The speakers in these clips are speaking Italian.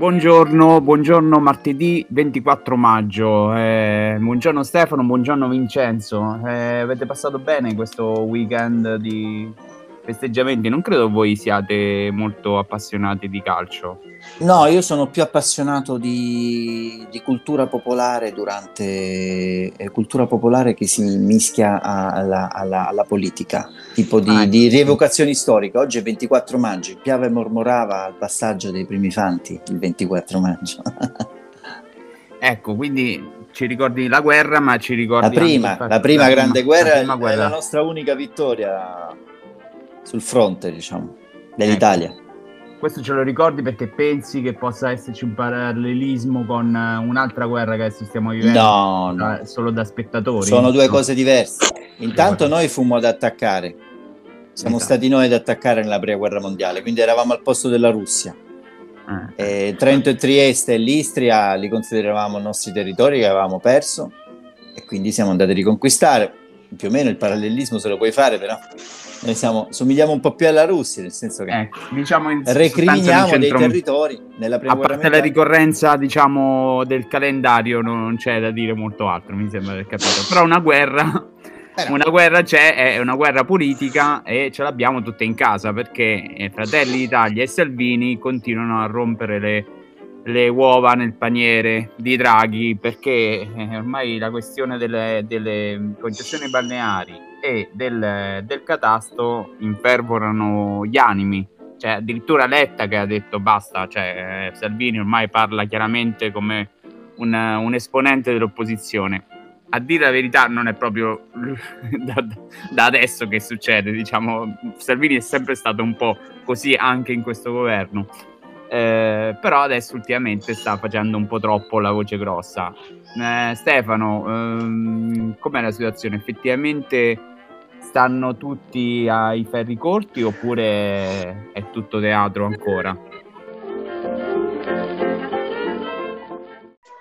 Buongiorno, buongiorno martedì 24 maggio, eh, buongiorno Stefano, buongiorno Vincenzo, eh, avete passato bene questo weekend di festeggiamenti? Non credo voi siate molto appassionati di calcio. No, io sono più appassionato di, di cultura popolare durante eh, cultura popolare che si mischia alla, alla, alla politica, tipo di, ah, di, rievocazioni storiche. Oggi è 24 maggio, Piave mormorava al passaggio dei primi fanti il 24 maggio. ecco, quindi ci ricordi la guerra, ma ci ricordi la prima, la prima la grande guerra, prima guerra è la nostra unica vittoria sul fronte, diciamo, dell'Italia. Ecco. Questo ce lo ricordi perché pensi che possa esserci un parallelismo con eh, un'altra guerra che adesso stiamo vivendo? No, no. Solo da spettatori? Sono due cose diverse. Intanto noi fummo ad attaccare. Siamo esatto. stati noi ad attaccare nella prima guerra mondiale, quindi eravamo al posto della Russia. Eh. Trento e Trieste e l'Istria li consideravamo nostri territori che avevamo perso e quindi siamo andati a riconquistare. Più o meno il parallelismo se lo puoi fare, però noi siamo, somigliamo un po' più alla Russia, nel senso che ecco, diciamo in recriminiamo dei territori nella prima A parte la ricorrenza, diciamo, del calendario, non c'è da dire molto altro, mi sembra di capito. Però una guerra eh una guerra c'è, è una guerra politica e ce l'abbiamo tutte in casa perché eh, Fratelli d'Italia e Salvini continuano a rompere le, le uova nel paniere di Draghi perché eh, ormai la questione delle, delle concessioni balneari e del, del catasto infervorano gli animi. Cioè, addirittura Letta che ha detto basta, cioè, Salvini ormai parla chiaramente come un, un esponente dell'opposizione. A dire la verità non è proprio da, da, adesso che succede, diciamo, Salvini è sempre stato un po' così anche in questo governo. Eh, però adesso ultimamente sta facendo un po' troppo la voce grossa. Eh, Stefano, ehm, com'è la situazione? Effettivamente stanno tutti ai ferri corti oppure è tutto teatro ancora?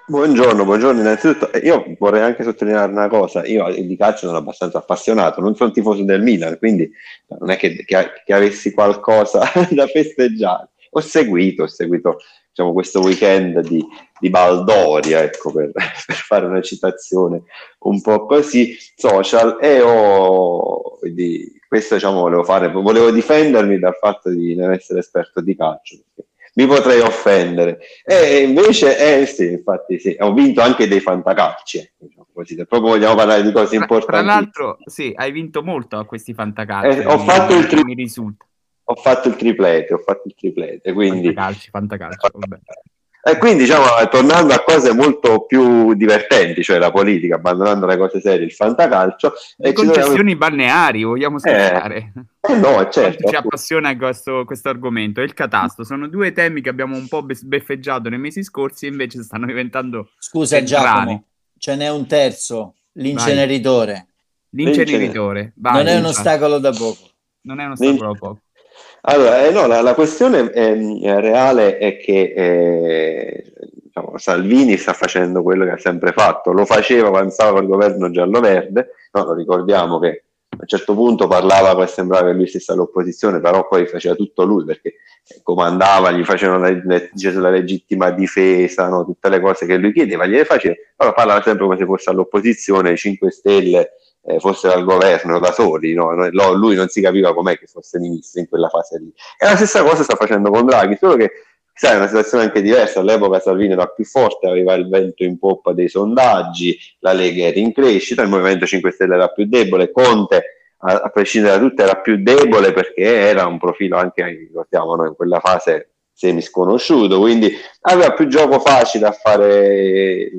Buongiorno, buongiorno innanzitutto. Eh, io vorrei anche sottolineare una cosa, io di calcio sono abbastanza appassionato, non sono tifoso del Milan, quindi non è che, che, che avessi qualcosa da festeggiare. Ho seguito, ho seguito diciamo, questo weekend di, di Baldoria, ecco, per, per, fare una citazione un po' così, social, e ho, quindi, questo diciamo, volevo fare, volevo difendermi dal fatto di non essere esperto di calcio, mi potrei offendere. E invece, eh sì, infatti sì, ho vinto anche dei fantacalci, ecco, diciamo così, se proprio vogliamo parlare di cose importanti. Tra l'altro, sì, hai vinto molto a questi fantacalci. Eh, ho fatto il tri- mi risulta ho fatto il triplete, ho fatto il triplete, quindi... Fantacalci, fantacalci, vabbè. E quindi diciamo, tornando a cose molto più divertenti, cioè la politica, abbandonando le cose serie, il fantacalcio. Le concessioni dobbiamo... balneari, vogliamo scherzare? Eh, no, certo. Ci appassiona questo, questo argomento, il catasto. Sono due temi che abbiamo un po' beffeggiato nei mesi scorsi e invece stanno diventando Scusa centrali. Giacomo, ce n'è un terzo, l'inceneritore. Vai. L'inceneritore. Vai, non è un ostacolo da poco. Non è un ostacolo da poco. Allora, eh, no, la, la questione eh, reale è che eh, diciamo, Salvini sta facendo quello che ha sempre fatto, lo faceva quando stava col governo giallo-verde, no, lo ricordiamo che a un certo punto parlava che sembrava che lui stesse all'opposizione, però poi faceva tutto lui perché comandava, gli facevano la legge sulla legittima difesa, no? tutte le cose che lui chiedeva, gliele faceva, però parlava sempre come se fosse all'opposizione, i 5 Stelle eh, fossero al governo da soli, no? lui non si capiva com'è che fosse ministro in quella fase lì. E la stessa cosa sta facendo con Draghi, solo che sai, è una situazione anche diversa, all'epoca Salvini era più forte, aveva il vento in poppa dei sondaggi, la Lega era in crescita, il Movimento 5 Stelle era più debole, Conte a, prescindere da tutto era più debole perché era un profilo anche, ricordiamo noi, in quella fase semi sconosciuto, quindi aveva più gioco facile a fare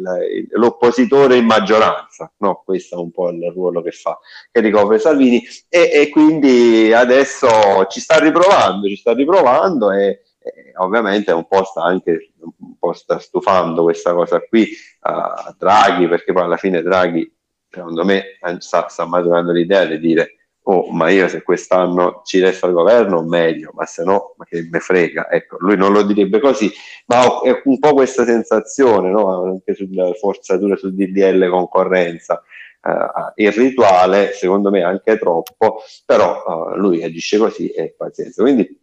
l'oppositore in maggioranza, no? questo è un po' il ruolo che fa, che ricopre Salvini, e, e quindi adesso ci sta riprovando, ci sta riprovando e, e ovviamente un po' sta anche un po' sta stufando questa cosa qui a Draghi, perché poi alla fine Draghi, secondo me, sta, sta maturando l'idea di dire oh, ma io se quest'anno ci resto al governo meglio, ma se no, ma che me frega. Ecco, lui non lo direbbe così, ma è un po' questa sensazione, no? anche sulle forzature sul DDL concorrenza. Uh, il rituale, secondo me, anche troppo, però uh, lui agisce così e pazienza. Quindi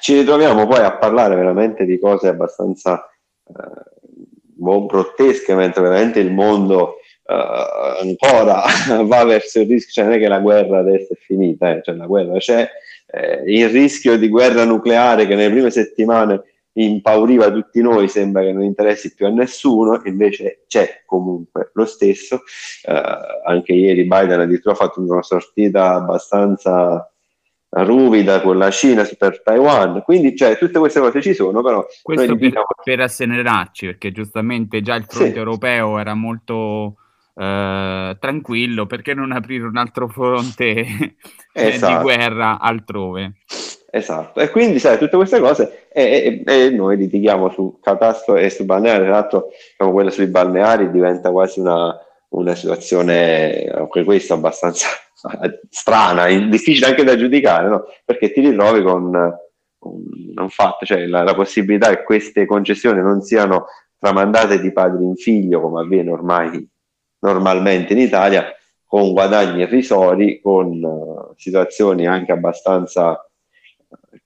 ci ritroviamo poi a parlare veramente di cose abbastanza eh, grottesche, mentre veramente il mondo eh, ancora va verso il rischio, cioè non è che la guerra adesso è finita, eh, cioè la guerra c'è, eh, il rischio di guerra nucleare che nelle prime settimane impauriva tutti noi, sembra che non interessi più a nessuno, invece c'è comunque lo stesso. Eh, anche ieri Biden addirittura ha fatto una sortita abbastanza ruvida con la Cina per Taiwan, quindi cioè, tutte queste cose ci sono, però... Questo per, diciamo... per assenerarci, perché giustamente già il fronte sì. europeo era molto... Uh, tranquillo, perché non aprire un altro fronte esatto. di guerra altrove? Esatto, e quindi sai, tutte queste cose e, e, e noi litighiamo su catastro e su balneari, tra l'altro diciamo, quella sui balneari diventa quasi una, una situazione, anche questa abbastanza strana, difficile anche da giudicare, no? perché ti ritrovi con un, un fatto, cioè la, la, possibilità che queste concessioni non siano tramandate di padre in figlio come avviene ormai normalmente in Italia, con guadagni irrisori, con uh, situazioni anche abbastanza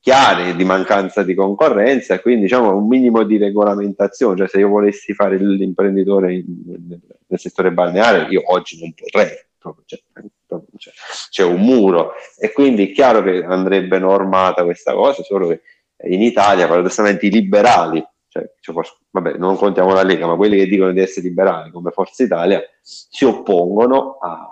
chiare di mancanza di concorrenza quindi diciamo un minimo di regolamentazione, cioè se io volessi fare l'imprenditore nel, settore balneare io oggi non potrei, proprio, cioè, cioè, c'è un muro. E quindi è chiaro che andrebbe normata questa cosa, solo che in Italia paradossalmente i liberali, cioè, cioè, vabbè non contiamo la Lega, ma quelli che dicono di essere liberali come Forza Italia si oppongono a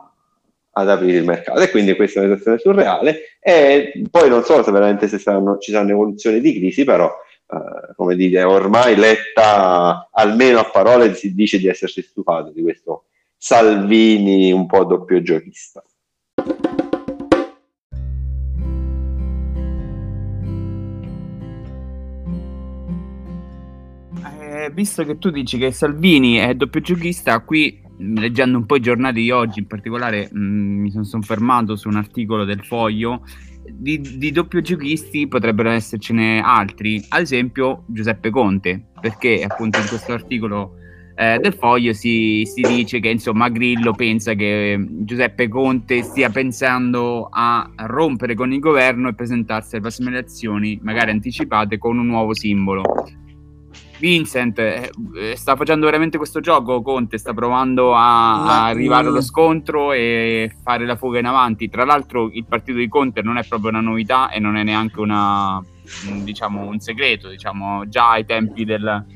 ad aprire il mercato. E quindi questa è una situazione surreale. E poi non so se veramente se saranno, ci saranno evoluzioni di crisi però eh, come dire ormai letta almeno a parole si dice di essersi stufato di questo Salvini un po' doppio giochista eh, visto che tu dici che Salvini è doppio giochista qui leggendo un po' i giornali di oggi, in particolare mh, mi sono soffermato su un articolo del Foglio, di, di doppio giochisti potrebbero essercene altri, ad esempio Giuseppe Conte, perché appunto in questo articolo eh, del Foglio si, si, dice che insomma Grillo pensa che Giuseppe Conte stia pensando a rompere con il governo e presentarsi alle prossime elezioni, magari anticipate, con un nuovo simbolo. Vincent eh, eh, sta facendo veramente questo gioco. Conte sta provando a, a arrivare allo scontro e fare la fuga in avanti. Tra l'altro, il partito di Conte non è proprio una novità e non è neanche una, un, diciamo, un segreto. Diciamo, già ai tempi del,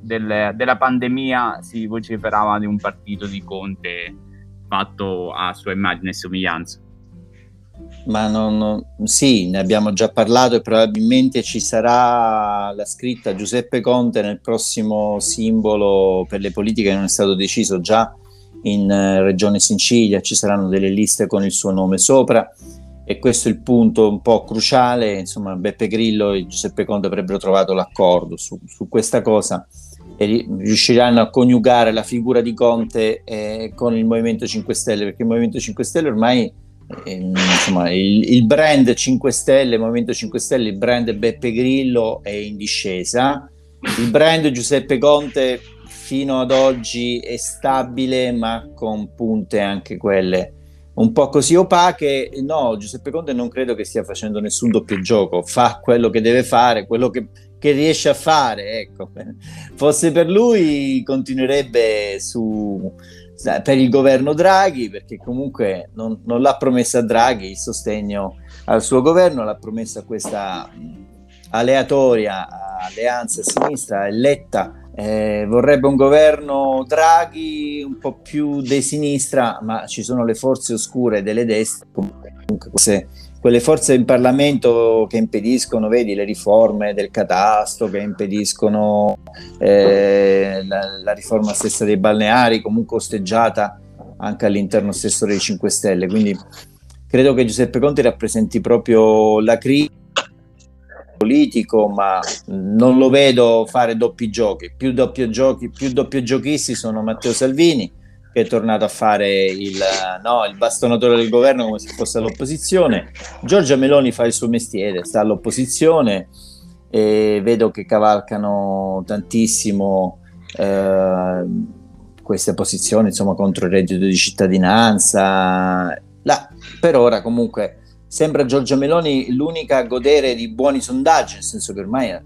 del, della pandemia si vociferava di un partito di Conte fatto a sua immagine e somiglianza. Ma non, sì, ne abbiamo già parlato e probabilmente ci sarà la scritta Giuseppe Conte nel prossimo simbolo per le politiche che non è stato deciso già in eh, Regione Sicilia, ci saranno delle liste con il suo nome sopra e questo è il punto un po' cruciale, insomma Beppe Grillo e Giuseppe Conte avrebbero trovato l'accordo su, su questa cosa e riusciranno a coniugare la figura di Conte eh, con il Movimento 5 Stelle, perché il Movimento 5 Stelle ormai insomma, il, il, brand 5 Stelle, Movimento 5 Stelle, il brand Beppe Grillo è in discesa, il brand Giuseppe Conte fino ad oggi è stabile ma con punte anche quelle un po' così opache. No, Giuseppe Conte non credo che stia facendo nessun doppio gioco, fa quello che deve fare, quello che, che riesce a fare. Ecco. Fosse per lui continuerebbe su per il governo Draghi, perché comunque non, non, l'ha promesso a Draghi il sostegno al suo governo, l'ha promesso a questa aleatoria alleanza sinistra eletta. Eh, vorrebbe un governo Draghi un po' più di sinistra, ma ci sono le forze oscure delle destre, comunque queste quelle forze in Parlamento che impediscono, vedi, le riforme del catasto, che impediscono eh, la, la, riforma stessa dei balneari, comunque osteggiata anche all'interno stesso dei 5 Stelle. Quindi credo che Giuseppe Conte rappresenti proprio la crisi politico, ma non lo vedo fare doppi giochi. Più doppio giochi, più doppio giochisti sono Matteo Salvini che è tornato a fare il, no, il bastonatore del governo come se fosse all'opposizione. Giorgia Meloni fa il suo mestiere, sta all'opposizione e vedo che cavalcano tantissimo eh, queste posizioni insomma, contro il reddito di cittadinanza. La, per ora comunque sembra Giorgia Meloni l'unica a godere di buoni sondaggi, nel senso che ormai eh,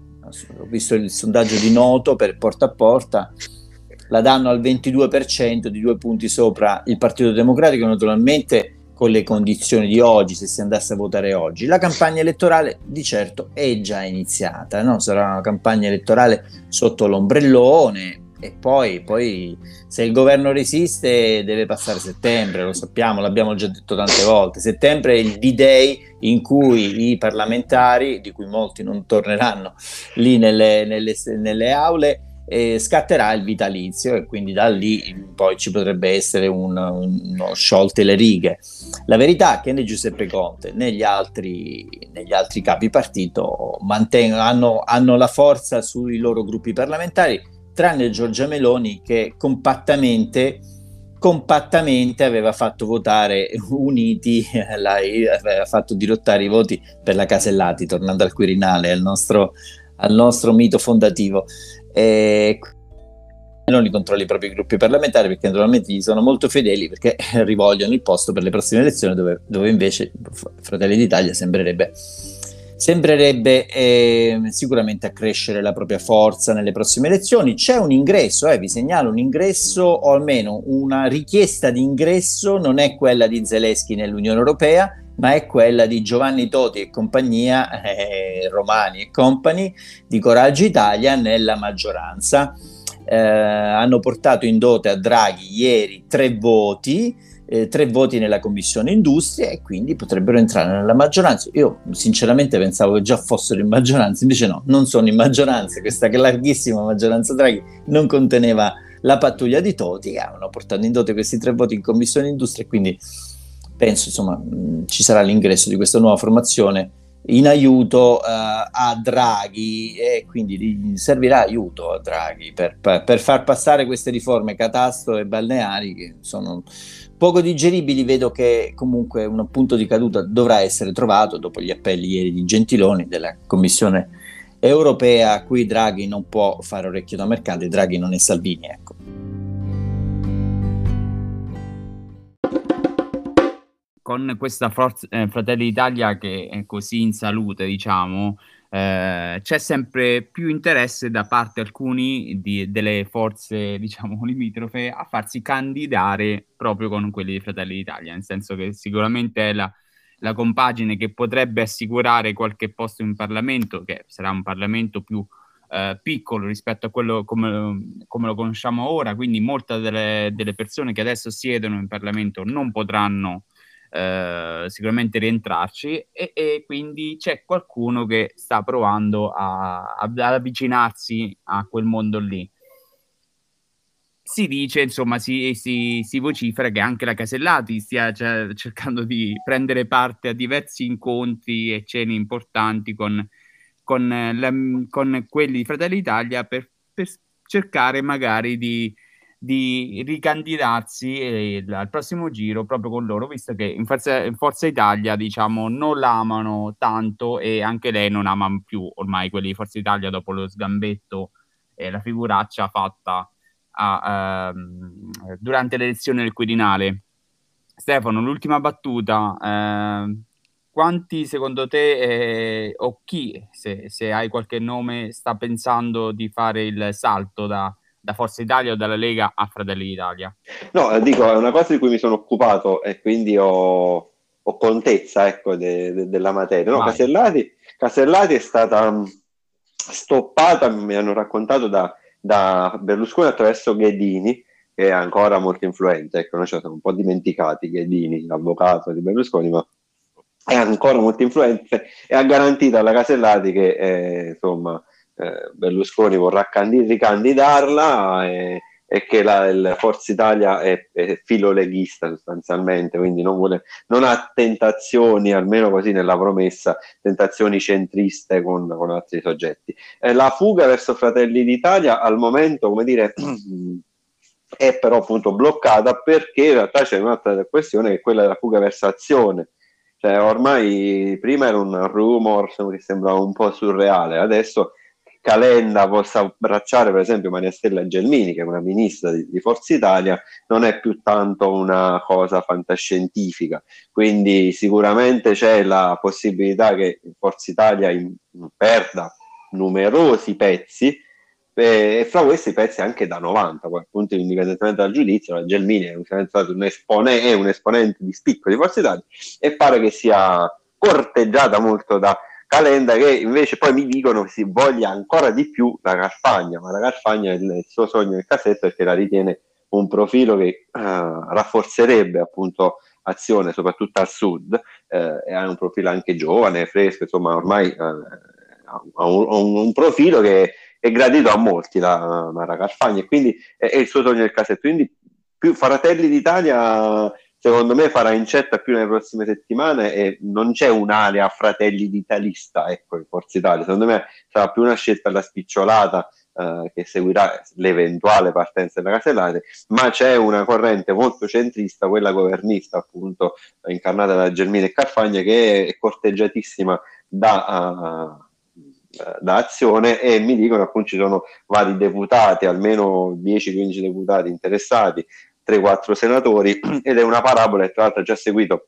ho visto il sondaggio di Noto per porta a porta, la danno al 22% di due punti sopra il Partito Democratico, naturalmente con le condizioni di oggi, se si andasse a votare oggi. La campagna elettorale di certo è già iniziata, no? sarà una campagna elettorale sotto l'ombrellone, e poi, poi, se il governo resiste deve passare settembre, lo sappiamo, l'abbiamo già detto tante volte. Settembre è il D-Day in cui i parlamentari, di cui molti non torneranno lì nelle, nelle, nelle aule, eh, scatterà il vitalizio e quindi da lì poi ci potrebbe essere un, uno sciolte le righe. La verità è che né Giuseppe Conte né gli altri, né gli altri capi partito hanno, hanno la forza sui loro gruppi parlamentari tranne Giorgia Meloni che compattamente, compattamente aveva fatto votare uniti, aveva fatto dirottare i voti per la Casellati, tornando al Quirinale, al nostro, al nostro mito fondativo. E, non li controlla i propri gruppi parlamentari perché naturalmente gli sono molto fedeli perché rivogliono il posto per le prossime elezioni dove, dove invece Fratelli d'Italia sembrerebbe sembrerebbe eh, sicuramente accrescere la propria forza nelle prossime elezioni. C'è un ingresso, eh, vi segnalo un ingresso o almeno una richiesta di ingresso, non è quella di Zelensky nell'Unione Europea, ma è quella di Giovanni Toti e compagnia, eh, Romani e compagni, di Coraggio Italia nella maggioranza. Eh, hanno portato in dote a Draghi ieri tre voti, eh, tre voti nella commissione industria e quindi potrebbero entrare nella maggioranza. Io sinceramente pensavo che già fossero in maggioranza, invece no, non sono in maggioranza, questa larghissima maggioranza Draghi non conteneva la pattuglia di Toti, avevano portato in dote questi tre voti in commissione industria e quindi penso insomma mh, ci sarà l'ingresso di questa nuova formazione in aiuto uh, a Draghi e quindi servirà aiuto a Draghi per, per, per, far passare queste riforme catasto e balneari che sono poco digeribili. Vedo che comunque un punto di caduta dovrà essere trovato dopo gli appelli ieri di Gentiloni della Commissione europea a cui Draghi non può fare orecchio da mercato e Draghi non è Salvini. Ecco. Con questa forza, eh, Fratelli d'Italia che è così in salute, diciamo, eh, c'è sempre più interesse da parte alcuni di, delle forze, diciamo, limitrofe a farsi candidare proprio con quelli di Fratelli d'Italia, nel senso che sicuramente è la, la compagine che potrebbe assicurare qualche posto in Parlamento, che sarà un Parlamento più eh, piccolo rispetto a quello come, come, lo conosciamo ora, quindi molte delle, delle persone che adesso siedono in Parlamento non potranno eh, sicuramente rientrarci e, e, quindi c'è qualcuno che sta provando a, ad avvicinarsi a quel mondo lì. Si dice, insomma, si, si, si vocifera che anche la Casellati stia cioè, cercando di prendere parte a diversi incontri e cene importanti con, con, la, con quelli di Fratelli d'Italia per, per cercare magari di, di ricandidarsi eh, al prossimo giro proprio con loro, visto che in Forza, in Forza Italia diciamo non l'amano tanto e anche lei non ama più ormai quelli di Forza Italia dopo lo sgambetto e la figuraccia fatta a, ehm, durante l'elezione del Quirinale. Stefano, l'ultima battuta. Eh, quanti secondo te eh, o chi, se, se, hai qualche nome, sta pensando di fare il salto da, da Forza Italia o dalla Lega a Fratelli d'Italia? No, eh, dico, è una cosa di cui mi sono occupato e quindi ho, ho contezza ecco, de, de, della materia. No, Casellati, Casellati, è stata mm, stoppata, mi hanno raccontato, da, da Berlusconi attraverso Ghedini, che è ancora molto influente. Ecco, noi ci siamo un po' dimenticati Ghedini, l'avvocato di Berlusconi, ma è ancora molto influente e ha garantito alla Casellati che eh, insomma eh, Berlusconi vorrà candid- ricandidarla e, e che la, il Forza Italia è, è filoleghista sostanzialmente, quindi non, vuole, non, ha tentazioni, almeno così nella promessa, tentazioni centriste con, con altri soggetti. Eh, la fuga verso Fratelli d'Italia al momento, come dire, è però appunto bloccata perché in realtà c'è un'altra questione che è quella della fuga verso azione. Cioè, ormai prima era un rumor che sembrava un po' surreale, adesso Calenda possa abbracciare per esempio Maria Stella Gelmini, che è una ministra di, di Forza Italia, non è più tanto una cosa fantascientifica. Quindi sicuramente c'è la possibilità che Forza Italia in, in perda numerosi pezzi e fra questi pezzi anche da 90, poi appunto indipendentemente dal giudizio, la Gelmini è un, espone, è un esponente di spicco di Forza Italia e pare che sia corteggiata molto da Calenda che invece poi mi dicono che si voglia ancora di più la Carfagna, ma la Carfagna è il, il suo sogno nel cassetto perché la ritiene un profilo che uh, rafforzerebbe appunto azione soprattutto al sud eh, ha un profilo anche giovane, fresco, insomma ormai eh, ha un, un, profilo che è gradito a molti la Mara Carfagna e quindi è, è, il suo sogno nel cassetto. Quindi più Fratelli d'Italia secondo me farà incetta più nelle prossime settimane e non c'è un'area Fratelli d'Italista ecco in Forza Italia. Secondo me sarà più una scelta alla spicciolata eh, che seguirà l'eventuale partenza della Casellate, ma c'è una corrente molto centrista, quella governista appunto incarnata da Germina e Carfagna che è corteggiatissima da... Uh, da azione e mi dicono appunto ci sono vari deputati, almeno 10-15 deputati interessati, 3-4 senatori ed è una parabola che tra l'altro ha già seguito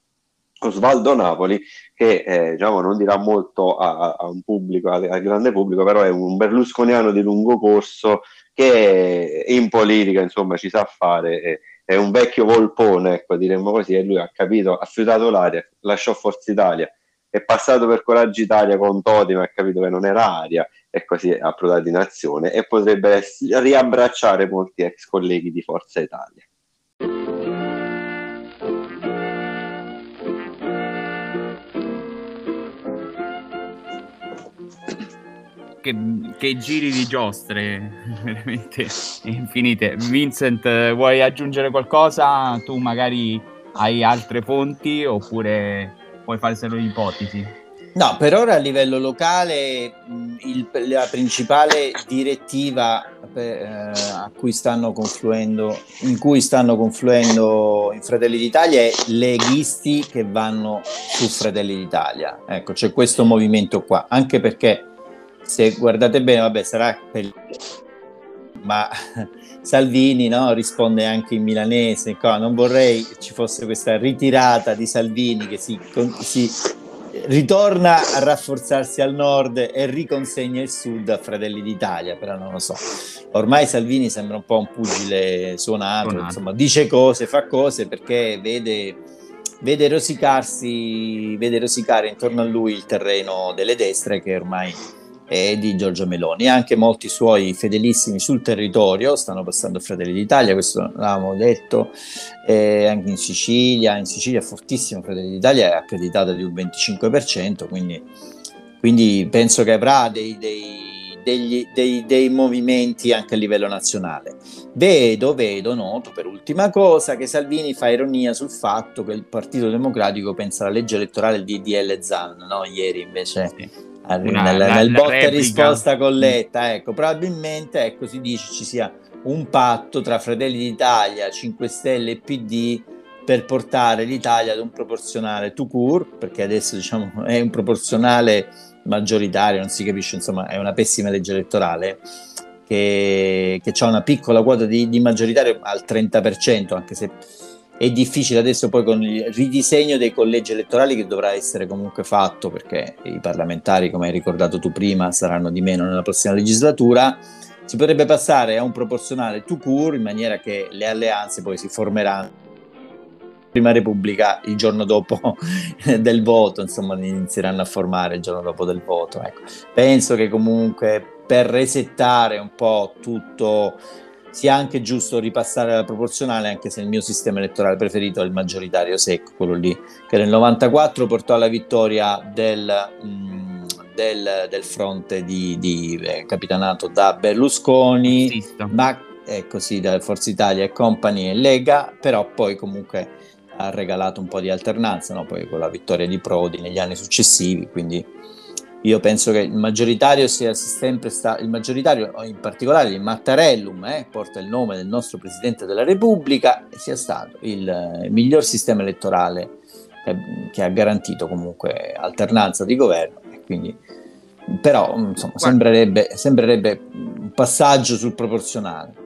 Osvaldo Napoli che eh, diciamo, non dirà molto a, a pubblico, al, grande pubblico, però è un berlusconiano di lungo corso che in politica insomma ci sa fare, è, è un vecchio volpone, ecco diremmo così, e lui ha capito, ha fiutato l'aria, lasciò Forza Italia è passato per Coraggio Italia con Toti, ma ha capito che non era aria e così ha approdato in azione e potrebbe riabbracciare molti ex colleghi di Forza Italia. Che, che, giri di giostre, veramente infinite. Vincent, vuoi aggiungere qualcosa? Tu magari hai altre fonti oppure puoi fare solo ipotesi. No, per ora a livello locale il, la principale direttiva per, eh, a cui stanno confluendo, in cui stanno confluendo i Fratelli d'Italia è leghisti che vanno su Fratelli d'Italia. Ecco, c'è questo movimento qua, anche perché se guardate bene, vabbè, sarà per... ma Salvini no, risponde anche in milanese, non vorrei ci fosse questa ritirata di Salvini che si, si, ritorna a rafforzarsi al nord e riconsegna il sud a Fratelli d'Italia, però non lo so. Ormai Salvini sembra un po' un pugile suonato, suonato. insomma, dice cose, fa cose perché vede, vede, rosicarsi, vede rosicare intorno a lui il terreno delle destre che ormai e di Giorgio Meloni. Anche molti suoi fedelissimi sul territorio stanno passando Fratelli d'Italia, questo l'avevamo detto, eh, anche in Sicilia, in Sicilia fortissimo Fratelli d'Italia, è accreditata di un 25%, quindi, quindi penso che avrà dei, dei degli, dei, dei, movimenti anche a livello nazionale. Vedo, vedo, noto per ultima cosa che Salvini fa ironia sul fatto che il Partito Democratico pensa alla legge elettorale di DL Zan, no? ieri invece sì una, nel, la, nel botta risposta con Letta, ecco, probabilmente ecco, si dice ci sia un patto tra Fratelli d'Italia, 5 Stelle e PD per portare l'Italia ad un proporzionale to cure, perché adesso diciamo è un proporzionale maggioritario, non si capisce, insomma è una pessima legge elettorale che, che ha una piccola quota di, di maggioritario al 30%, anche se è difficile adesso poi con il ridisegno dei collegi elettorali che dovrà essere comunque fatto perché i parlamentari, come hai ricordato tu prima, saranno di meno nella prossima legislatura. Si potrebbe passare a un proporzionale tout court in maniera che le alleanze poi si formeranno prima Repubblica il giorno dopo del voto, insomma, inizieranno a formare il giorno dopo del voto. Ecco. Penso che comunque per resettare un po' tutto sia anche giusto ripassare la proporzionale, anche se il mio sistema elettorale preferito è il maggioritario secco, quello lì, che nel 94 portò alla vittoria del, mh, mm, del, del fronte di, di eh, capitanato da Berlusconi, ma è così da Forza Italia e Company e Lega, però poi comunque ha regalato un po' di alternanza, no? poi con la vittoria di Prodi negli anni successivi, quindi io penso che il maggioritario sia sempre stato, il maggioritario in particolare il Mattarellum, eh, porta il nome del nostro Presidente della Repubblica, sia stato il, il miglior sistema elettorale che, che, ha garantito comunque alternanza di governo e quindi però insomma, sembrerebbe, sembrerebbe un passaggio sul proporzionale.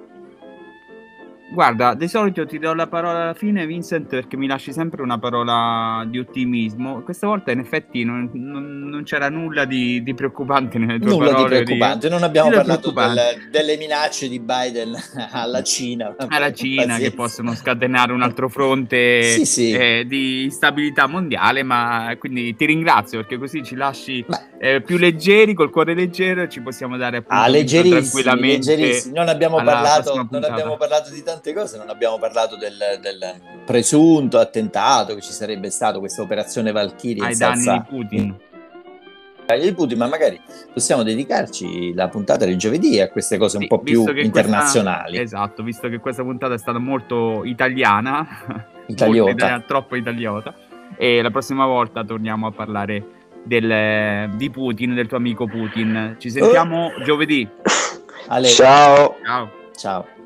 Guarda, di solito ti do la parola alla fine, Vincent, perché mi lasci sempre una parola di ottimismo. Questa volta, in effetti, non, non, non c'era nulla di, di, preoccupante nelle tue nulla parole. Nulla di preoccupante. Di... Non abbiamo parlato del, delle minacce di Biden alla Cina. Alla Cina, pazienza. che possono scatenare un altro fronte sì, sì. Eh, di instabilità mondiale. Ma quindi ti ringrazio perché così ci lasci eh, più leggeri, col cuore leggero, e ci possiamo dare appunto ah, leggerissimi, tranquillamente. Non abbiamo, parlato, non abbiamo parlato di tanto tante cose, non abbiamo parlato del, del presunto attentato che ci sarebbe stato, questa operazione Valkyrie ai danni di Putin. Di Putin, ma magari possiamo dedicarci la puntata del giovedì a queste cose sì, un po' più internazionali. Questa, esatto, visto che questa puntata è stata molto italiana, italiota. italiana troppo italiota, e la prossima volta torniamo a parlare del, di Putin, del tuo amico Putin. Ci sentiamo uh. giovedì. Ale. Ciao. Ciao. Ciao.